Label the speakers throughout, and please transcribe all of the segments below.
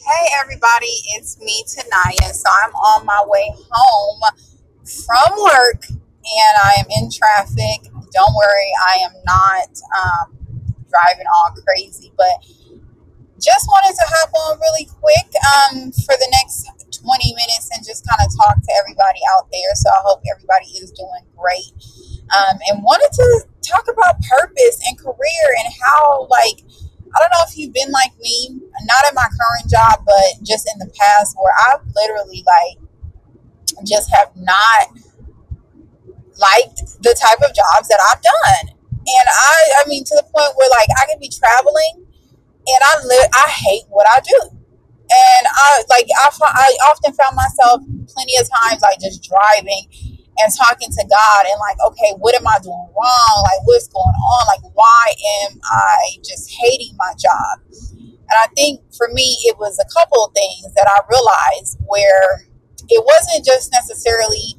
Speaker 1: Hey everybody, it's me Tanaya. So I'm on my way home from work and I am in traffic. Don't worry, I am not um, driving all crazy, but just wanted to hop on really quick um, for the next 20 minutes and just kind of talk to everybody out there. So I hope everybody is doing great. Um, and wanted to talk about purpose and career and how, like, I don't know if you've been like me, not in my current job, but just in the past where I've literally, like, just have not liked the type of jobs that I've done. And I, I mean, to the point where, like, I can be traveling and I li- I hate what I do. And I like I, I often found myself plenty of times like just driving and talking to God and like, okay, what am I doing wrong? Like, what's going on? Like, why am I just hating my job? And I think for me, it was a couple of things that I realized where it wasn't just necessarily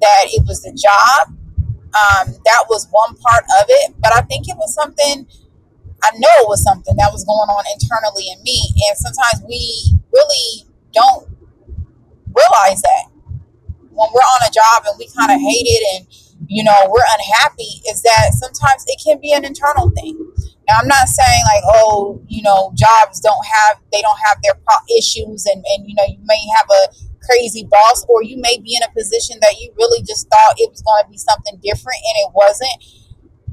Speaker 1: that it was the job. Um, that was one part of it, but I think it was something I know it was something that was going on internally in me. And sometimes we really don't realize that when we're on a job and we kind of hate it and, you know, we're unhappy, is that sometimes it can be an internal thing. Now, I'm not saying like, oh, you know, jobs don't have, they don't have their issues and, and, you know, you may have a crazy boss or you may be in a position that you really just thought it was going to be something different and it wasn't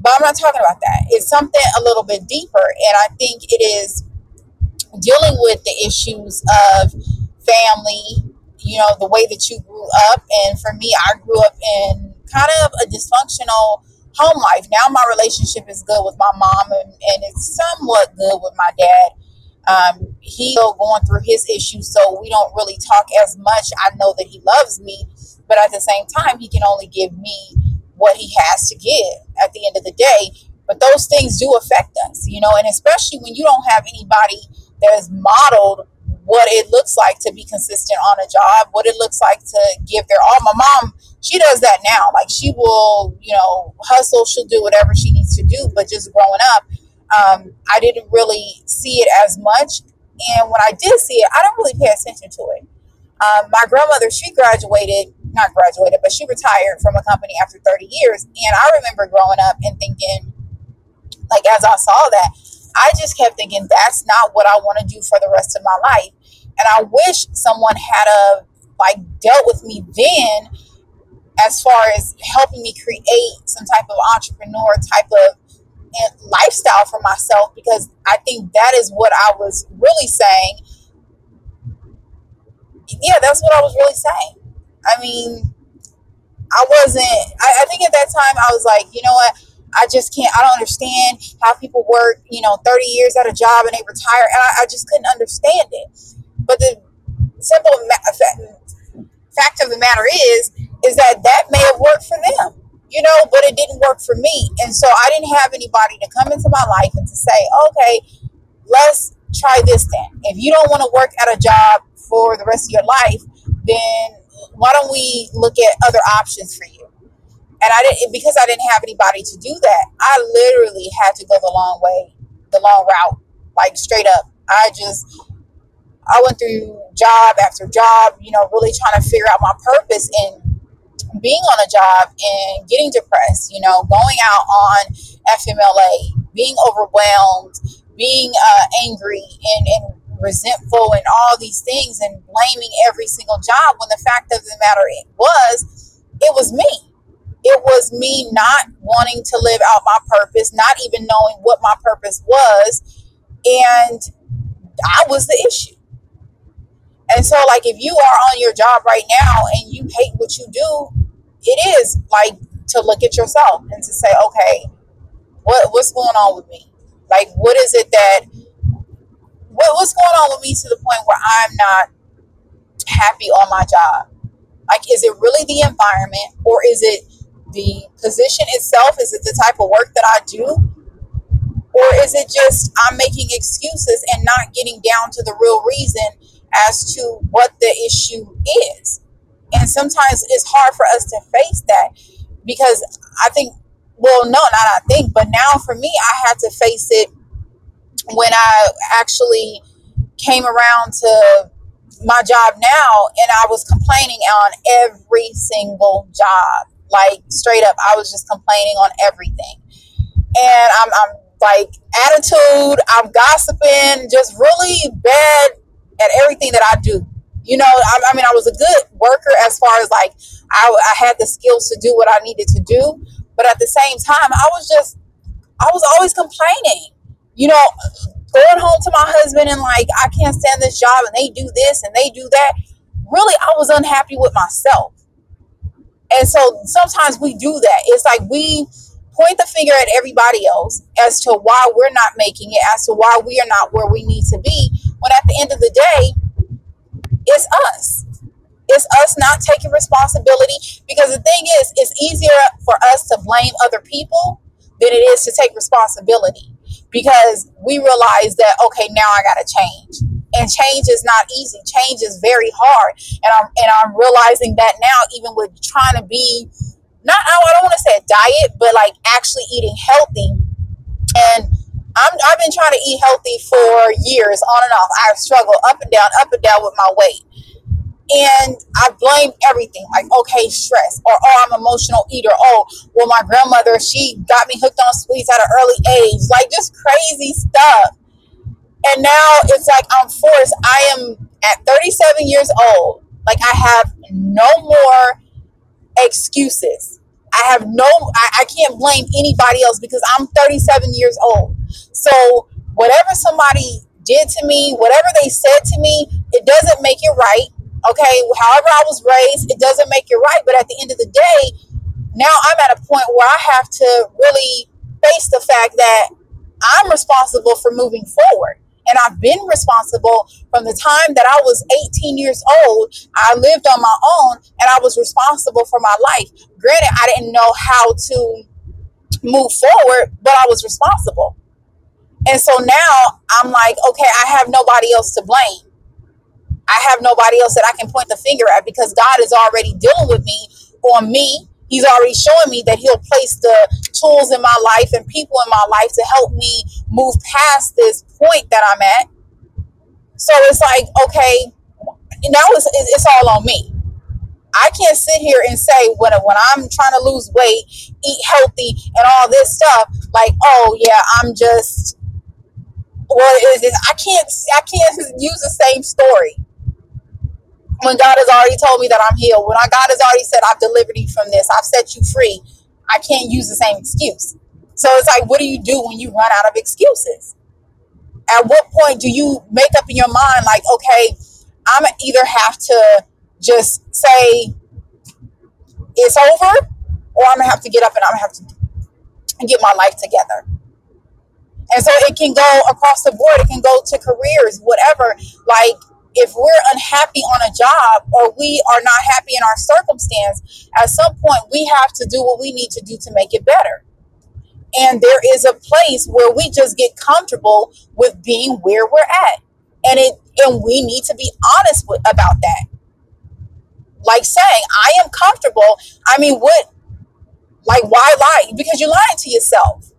Speaker 1: but I'm not talking about that. It's something a little bit deeper. And I think it is dealing with the issues of family, you know, the way that you grew up. And for me, I grew up in kind of a dysfunctional home life. Now my relationship is good with my mom and, and it's somewhat good with my dad. Um, he's still going through his issues, so we don't really talk as much. I know that he loves me, but at the same time, he can only give me what he has to give at the end of the day. But those things do affect us, you know, and especially when you don't have anybody that is modeled what it looks like to be consistent on a job, what it looks like to give their all. My mom, she does that now. Like she will, you know, hustle, she'll do whatever she needs to do. But just growing up, um, I didn't really see it as much. And when I did see it, I didn't really pay attention to it. Um, my grandmother, she graduated, not graduated, but she retired from a company after 30 years. And I remember growing up and thinking, like, as I saw that, I just kept thinking, that's not what I want to do for the rest of my life. And I wish someone had a, like, dealt with me then as far as helping me create some type of entrepreneur type of eh, lifestyle for myself because I think that is what I was really saying yeah, that's what I was really saying. I mean, I wasn't, I, I think at that time I was like, you know what? I just can't, I don't understand how people work, you know, 30 years at a job and they retire. And I, I just couldn't understand it. But the simple fact of the matter is, is that that may have worked for them, you know, but it didn't work for me. And so I didn't have anybody to come into my life and to say, okay, let's try this then. If you don't want to work at a job for the rest of your life, then why don't we look at other options for you? And I didn't because I didn't have anybody to do that. I literally had to go the long way, the long route, like straight up. I just I went through job after job, you know, really trying to figure out my purpose in being on a job and getting depressed, you know, going out on FMLA, being overwhelmed, being uh, angry and, and resentful and all these things and blaming every single job when the fact of the matter it was it was me it was me not wanting to live out my purpose not even knowing what my purpose was and i was the issue and so like if you are on your job right now and you hate what you do it is like to look at yourself and to say okay what what's going on with me like what is it that what, what's going on with me to the point where I'm not happy on my job? Like, is it really the environment or is it the position itself? Is it the type of work that I do? Or is it just I'm making excuses and not getting down to the real reason as to what the issue is? And sometimes it's hard for us to face that because I think, well, no, not I think, but now for me, I had to face it when I actually came around to my job now and I was complaining on every single job. Like straight up, I was just complaining on everything. And I'm, I'm like attitude, I'm gossiping, just really bad at everything that I do. You know, I, I mean, I was a good worker as far as like I, I had the skills to do what I needed to do. But at the same time, I was just, I was always complaining. You know, going home to my husband and like, I can't stand this job and they do this and they do that. Really, I was unhappy with myself. And so sometimes we do that. It's like we point the finger at everybody else as to why we're not making it, as to why we are not where we need to be. When at the end of the day, it's us. It's us not taking responsibility because the thing is, it's easier for us to blame other people than it is to take responsibility because we realize that, okay, now I got to change. And change is not easy. Change is very hard. And I'm, and I'm realizing that now, even with trying to be not, I don't want to say a diet, but like actually eating healthy. And I'm, I've been trying to eat healthy for years on and off. I've struggled up and down, up and down with my weight and I blame everything like okay stress or oh I'm an emotional eater oh well my grandmother she got me hooked on sweets at an early age like just crazy stuff and now it's like I'm forced. I am at 37 years old. Like I have no more excuses. I have no I, I can't blame anybody else because I'm 37 years old. So whatever somebody did to me whatever they said to me it doesn't make it right Okay, however I was raised, it doesn't make it right. But at the end of the day, now I'm at a point where I have to really face the fact that I'm responsible for moving forward. And I've been responsible from the time that I was 18 years old. I lived on my own and I was responsible for my life. Granted, I didn't know how to move forward, but I was responsible. And so now I'm like, okay, I have nobody else to blame. I have nobody else that I can point the finger at because God is already dealing with me on me. He's already showing me that He'll place the tools in my life and people in my life to help me move past this point that I'm at. So it's like, okay, now it's, it's all on me. I can't sit here and say when when I'm trying to lose weight, eat healthy, and all this stuff, like, oh yeah, I'm just well, is, I can't I can't use the same story when God has already told me that I'm healed, when God has already said, I've delivered you from this, I've set you free, I can't use the same excuse. So it's like, what do you do when you run out of excuses? At what point do you make up in your mind, like, okay, I'm either have to just say it's over, or I'm gonna have to get up and I'm gonna have to get my life together. And so it can go across the board, it can go to careers, whatever. Like, if we're unhappy on a job or we are not happy in our circumstance, at some point we have to do what we need to do to make it better. And there is a place where we just get comfortable with being where we're at. And it and we need to be honest with, about that. Like saying, I am comfortable. I mean, what like why lie? Because you're lying to yourself.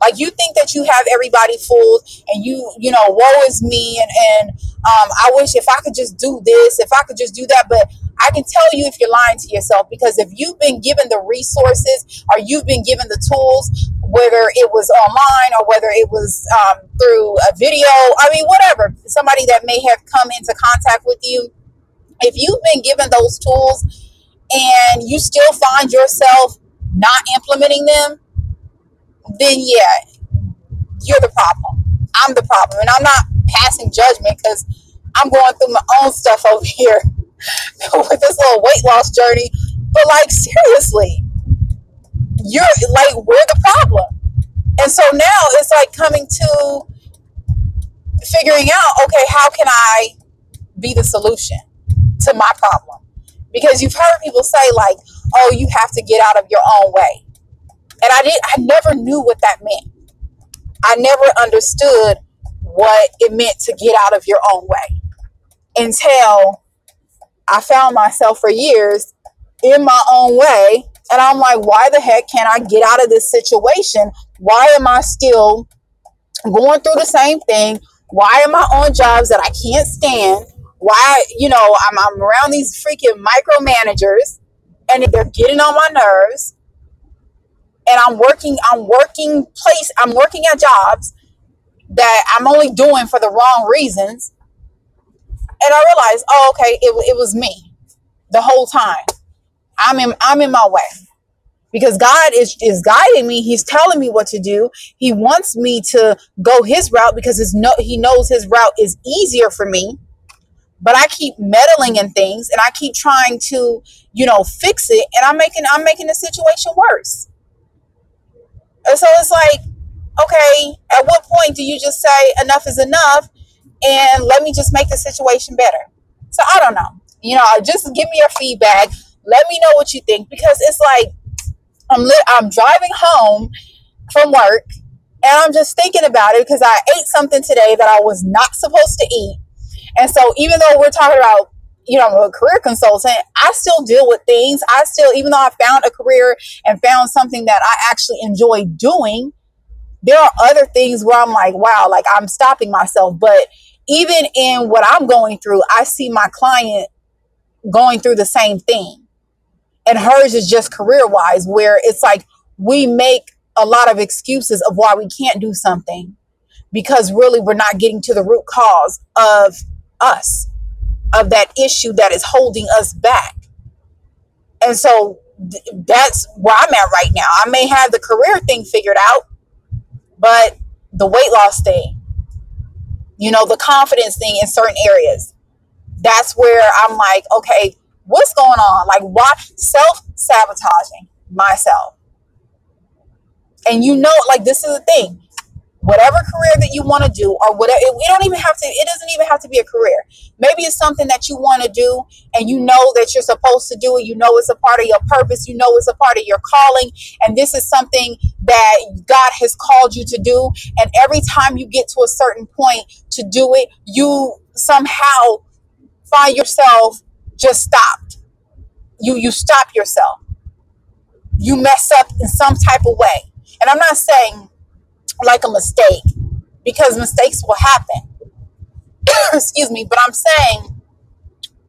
Speaker 1: Like you think that you have everybody fooled and you, you know, woe is me and, and um, I wish if I could just do this, if I could just do that. But I can tell you if you're lying to yourself because if you've been given the resources or you've been given the tools, whether it was online or whether it was um, through a video, I mean, whatever, somebody that may have come into contact with you, if you've been given those tools and you still find yourself not implementing them, then yeah, you're the problem. I'm the problem. And I'm not passing judgment because I'm going through my own stuff over here with this little weight loss journey. But like seriously, you're like we're the problem. And so now it's like coming to figuring out, okay, how can I be the solution to my problem? Because you've heard people say like, oh, you have to get out of your own way. And I did I never knew what that meant. I never understood what it meant to get out of your own way until I found myself for years in my own way. And I'm like, why the heck can't I get out of this situation? Why am I still going through the same thing Why am I on jobs that I can't stand? Why, you know, I'm, I'm around these freaking micromanagers and they're getting on my nerves and I'm working, I'm working place, I'm working at jobs that I'm only doing for the wrong reasons. And I realized, oh, okay, it, it was me the whole time. I'm in, I'm in my way. because God is is guiding me. He's telling me what to do. He wants me to go his route because his no, he knows his route is easier for me. But I keep meddling in things and I keep trying to, you know, fix it and I'm making I'm making the situation worse. And so it's like, okay, at what point do you just say enough is enough and let me just make the situation better? So I don't know. You know, just give me your feedback. Let me know what you think because it's like I'm lit I'm driving home from work and I'm just thinking about it because I ate something today that I was not supposed to eat. And so even though we're talking about, you know, I'm a career consultant, I still deal with things. I still, even though I found a career and found something that I actually enjoy doing, there are other things where I'm like, wow, like I'm stopping myself. But even in what I'm going through, I see my client going through the same thing. And hers is just career wise, where it's like we make a lot of excuses of why we can't do something because really we're not getting to the root cause of us, of that issue that is holding us back. And so th- that's where I'm at right now. I may have the career thing figured out, but the weight loss thing, you know, the confidence thing in certain areas, that's where I'm like, okay, what's going on? Like, why self sabotaging myself? And you know, like, this is the thing whatever career that you want to do or whatever it don't even have to it doesn't even have to be a career. Maybe it's something that you want to do and you know that you're supposed to do it you know it's a part of your purpose you know it's a part of your calling and this is something that god has called you to do and every time you get to a certain point to do it you somehow find yourself just stopped. You you stop yourself. You mess up in some type of way. And i'm not saying like a mistake because mistakes will happen. Excuse me, but I'm saying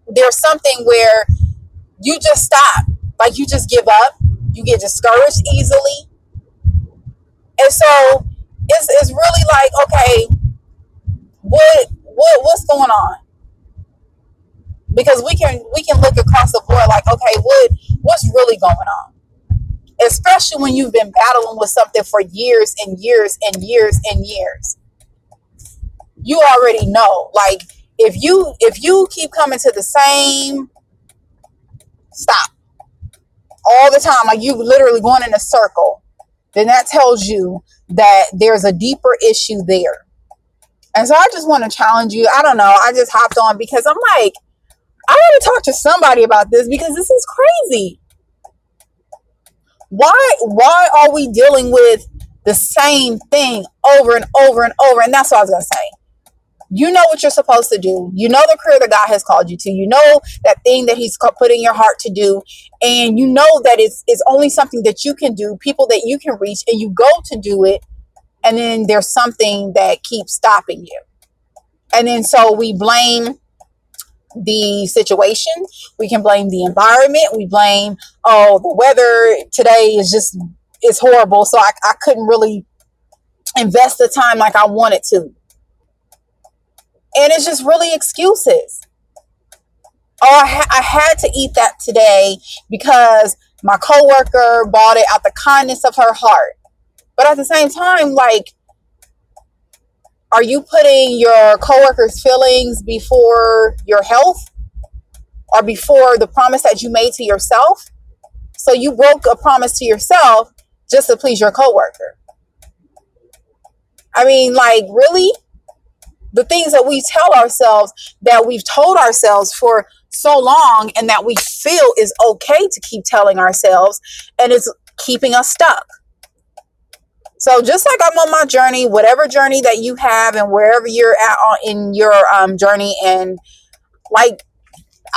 Speaker 1: there's something where you just stop, like you just give up, you get discouraged easily, and so it's, it's really like okay, what what what's going on? Because we can we can look across the board like okay, what what's really going on? Especially when you've been battling with something for years and years and years and years. You already know like if you if you keep coming to the same stop. All the time like you literally going in a circle. Then that tells you that there's a deeper issue there. And so i just want to challenge you. I don't know i just hopped on because i'm like i want to talk to somebody about this because this is crazy why why are we dealing with the same thing over and over and over? And that's what I was gonna say. You know what you're supposed to do. You know the career that God has called you to. You know that thing that He's put in your heart to do, and you know that it's it's only something that you can do, people that you can reach, and you go to do it, and then there's something that keeps stopping you. And then so we blame the situation. We can blame the environment. We blame, oh, the weather today is just is horrible. So I, I couldn't really invest the time like I wanted to. And it's just really excuses. Oh, I, ha- I had to eat that today because my coworker bought it out the kindness of her heart. But at the same time, like, are you putting your coworkers' feelings before your health or before the promise that you made to yourself? So you broke a promise to yourself just to please your coworker. I mean, like, really? The things that we tell ourselves that we've told ourselves for so long and that we feel is okay to keep telling ourselves and it's keeping us stuck. So just like I'm on my journey, whatever journey that you have and wherever you're at in your um, journey, and like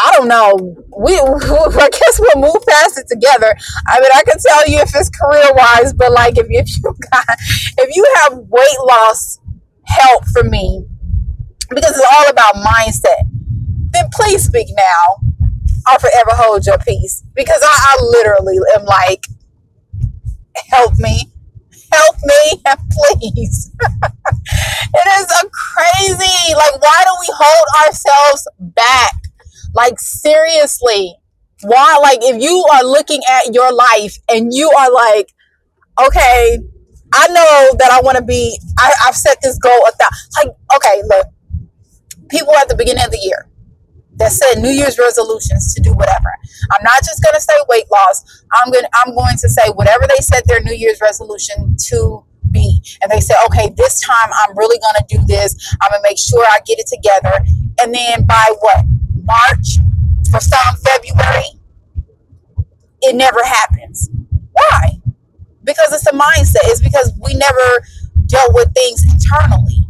Speaker 1: I don't know, we I guess we'll move past it together. I mean, I can tell you if it's career wise, but like if if you got if you have weight loss help for me, because it's all about mindset, then please speak now I'll forever hold your peace because I, I literally am like, help me, help me, please. it is a crazy, like, why do we hold ourselves back? Like, seriously, why? Like, if you are looking at your life and you are like, okay, I know that I want to be, I, I've set this goal of that. Like, okay, look, people at the beginning of the year, that said New Year's resolutions to do whatever. I'm not just going to say weight loss. I'm going I'm going to say whatever they set their New Year's resolution to be. And they say, "Okay, this time I'm really going to do this. I'm going to make sure I get it together." And then by what? March, for some February, it never happens. Why? Because it's a mindset. It's because we never dealt with things internally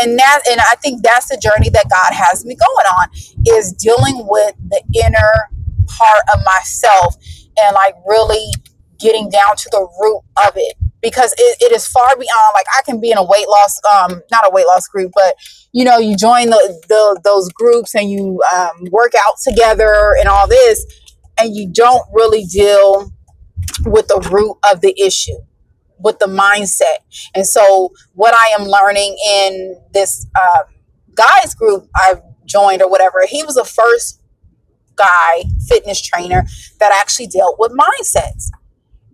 Speaker 1: and that and i think that's the journey that god has me going on is dealing with the inner part of myself and like really getting down to the root of it. Because it, it is far beyond like i can be in a weight loss um not a weight loss group but you know you join the, the those groups and you um, work out together and all this and you don't really deal with the root of the issue with the mindset. And so, what I am learning in this um, guys group I've joined or whatever, he was the first guy fitness trainer that actually dealt with mindsets.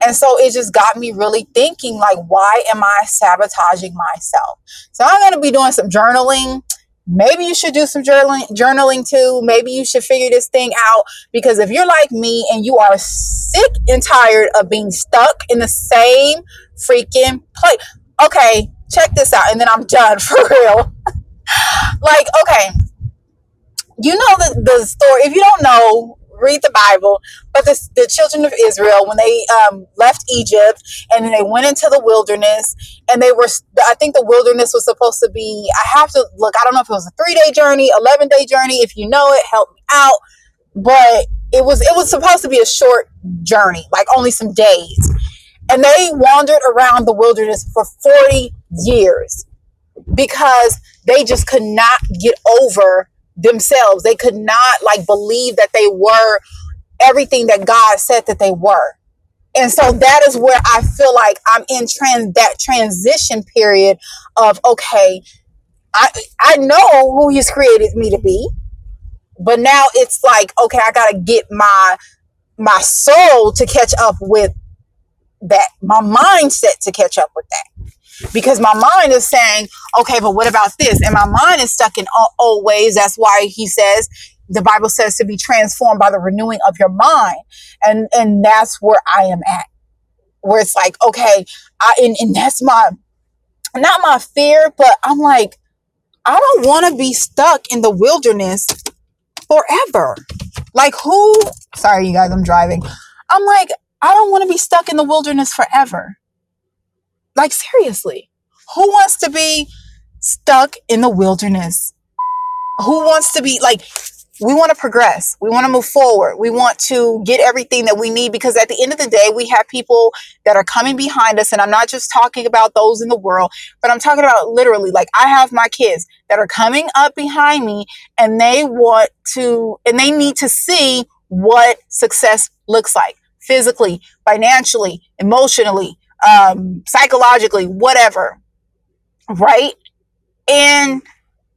Speaker 1: And so it just got me really thinking like, why am I sabotaging myself? So I'm going to be doing some journaling maybe you should do some journaling, journaling too. Maybe you should figure this thing out because if you're like me and you are sick and tired of being stuck in the same freaking place, okay, check this out, and then I'm done for real. like, okay, you know the the story. If you don't know, read the Bible. But the, the children of Israel, when they um, left Egypt and then they went into the wilderness, and they were, I think the wilderness was supposed to be, I have to look, I don't know if it was a three day journey, 11 day journey. If you know it, help me out. But it was, it was supposed to be a short journey, like only some days. And they wandered around the wilderness for 40 years because they just could not get over themselves. They could not like believe that they were everything that God said that they were. And so that is where I feel like I'm in trans that transition period of okay, I I know who he's created me to be, but now it's like okay, I got to get my my soul to catch up with that, my mindset to catch up with that because my mind is saying, okay, but what about this? And my mind is stuck in old ways. That's why he says, the Bible says to be transformed by the renewing of your mind. And, and that's where I am at, where it's like, okay, I, and, and that's my, not my fear, but I'm like, I don't want to be stuck in the wilderness forever. Like who, sorry, you guys, I'm driving. I'm like, I don't want to be stuck in the wilderness forever. Like, seriously, who wants to be stuck in the wilderness? Who wants to be like, we want to progress. We want to move forward. We want to get everything that we need because at the end of the day, we have people that are coming behind us. And I'm not just talking about those in the world, but I'm talking about literally like I have my kids that are coming up behind me and they want to, and they need to see what success looks like physically, financially, emotionally, um, psychologically, whatever. Right. And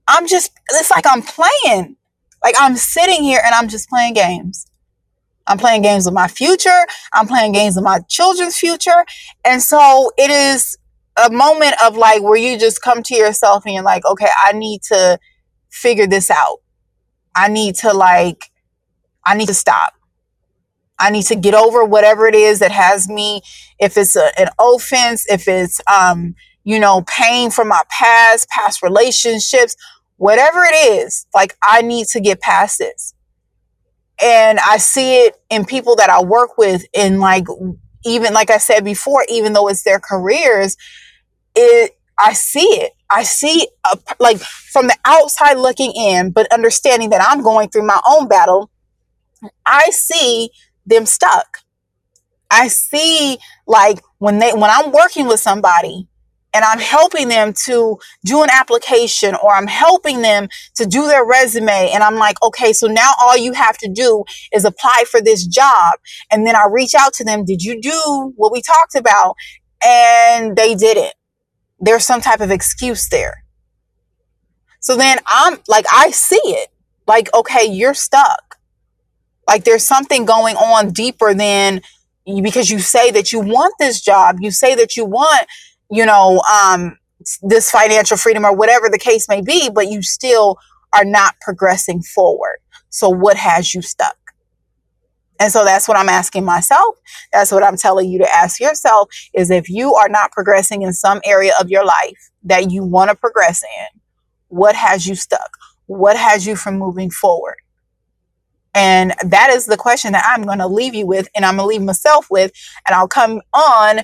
Speaker 1: I'm just, it's like I'm playing. Like I'm sitting here and I'm just playing games. I'm playing games with my future. I'm playing games with my children's future. And so it is a moment of like where you just come to yourself and you're like, okay, I need to figure this out. I need to like, I need to stop. I need to get over whatever it is that has me, if it's a, an offense, if it's, um, you know, pain from my past, past relationships, whatever it is, like I need to get past this. And I see it in people that I work with, in like, even like I said before, even though it's their careers, it, I see it. I see a, like from the outside looking in, but understanding that I'm going through my own battle. I see them stuck. I see like when they when I'm working with somebody and I'm helping them to do an application or I'm helping them to do their resume. And I'm like, okay, so now all you have to do is apply for this job. And then I reach out to them. Did you do what we talked about? And they didn't. There's some type of excuse there. So then I'm like, I see it. Like, okay, you're stuck. Like there's something going on deeper than because you say that you want this job. You say that you want you know, um, this financial freedom or whatever the case may be, but you still are not progressing forward. So, what has you stuck? And so that's what I'm asking myself. That's what I'm telling you to ask yourself is if you are not progressing in some area of your life that you want to progress in, what has you stuck? What has you from moving forward? And that is the question that I'm going to leave you with, and I'm going to leave myself with, and I'll come on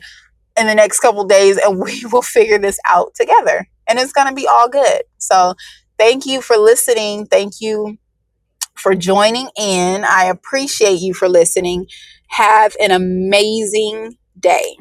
Speaker 1: in the next couple days and we will figure this out together and it's going to be all good. So, thank you for listening. Thank you for joining in. I appreciate you for listening. Have an amazing day.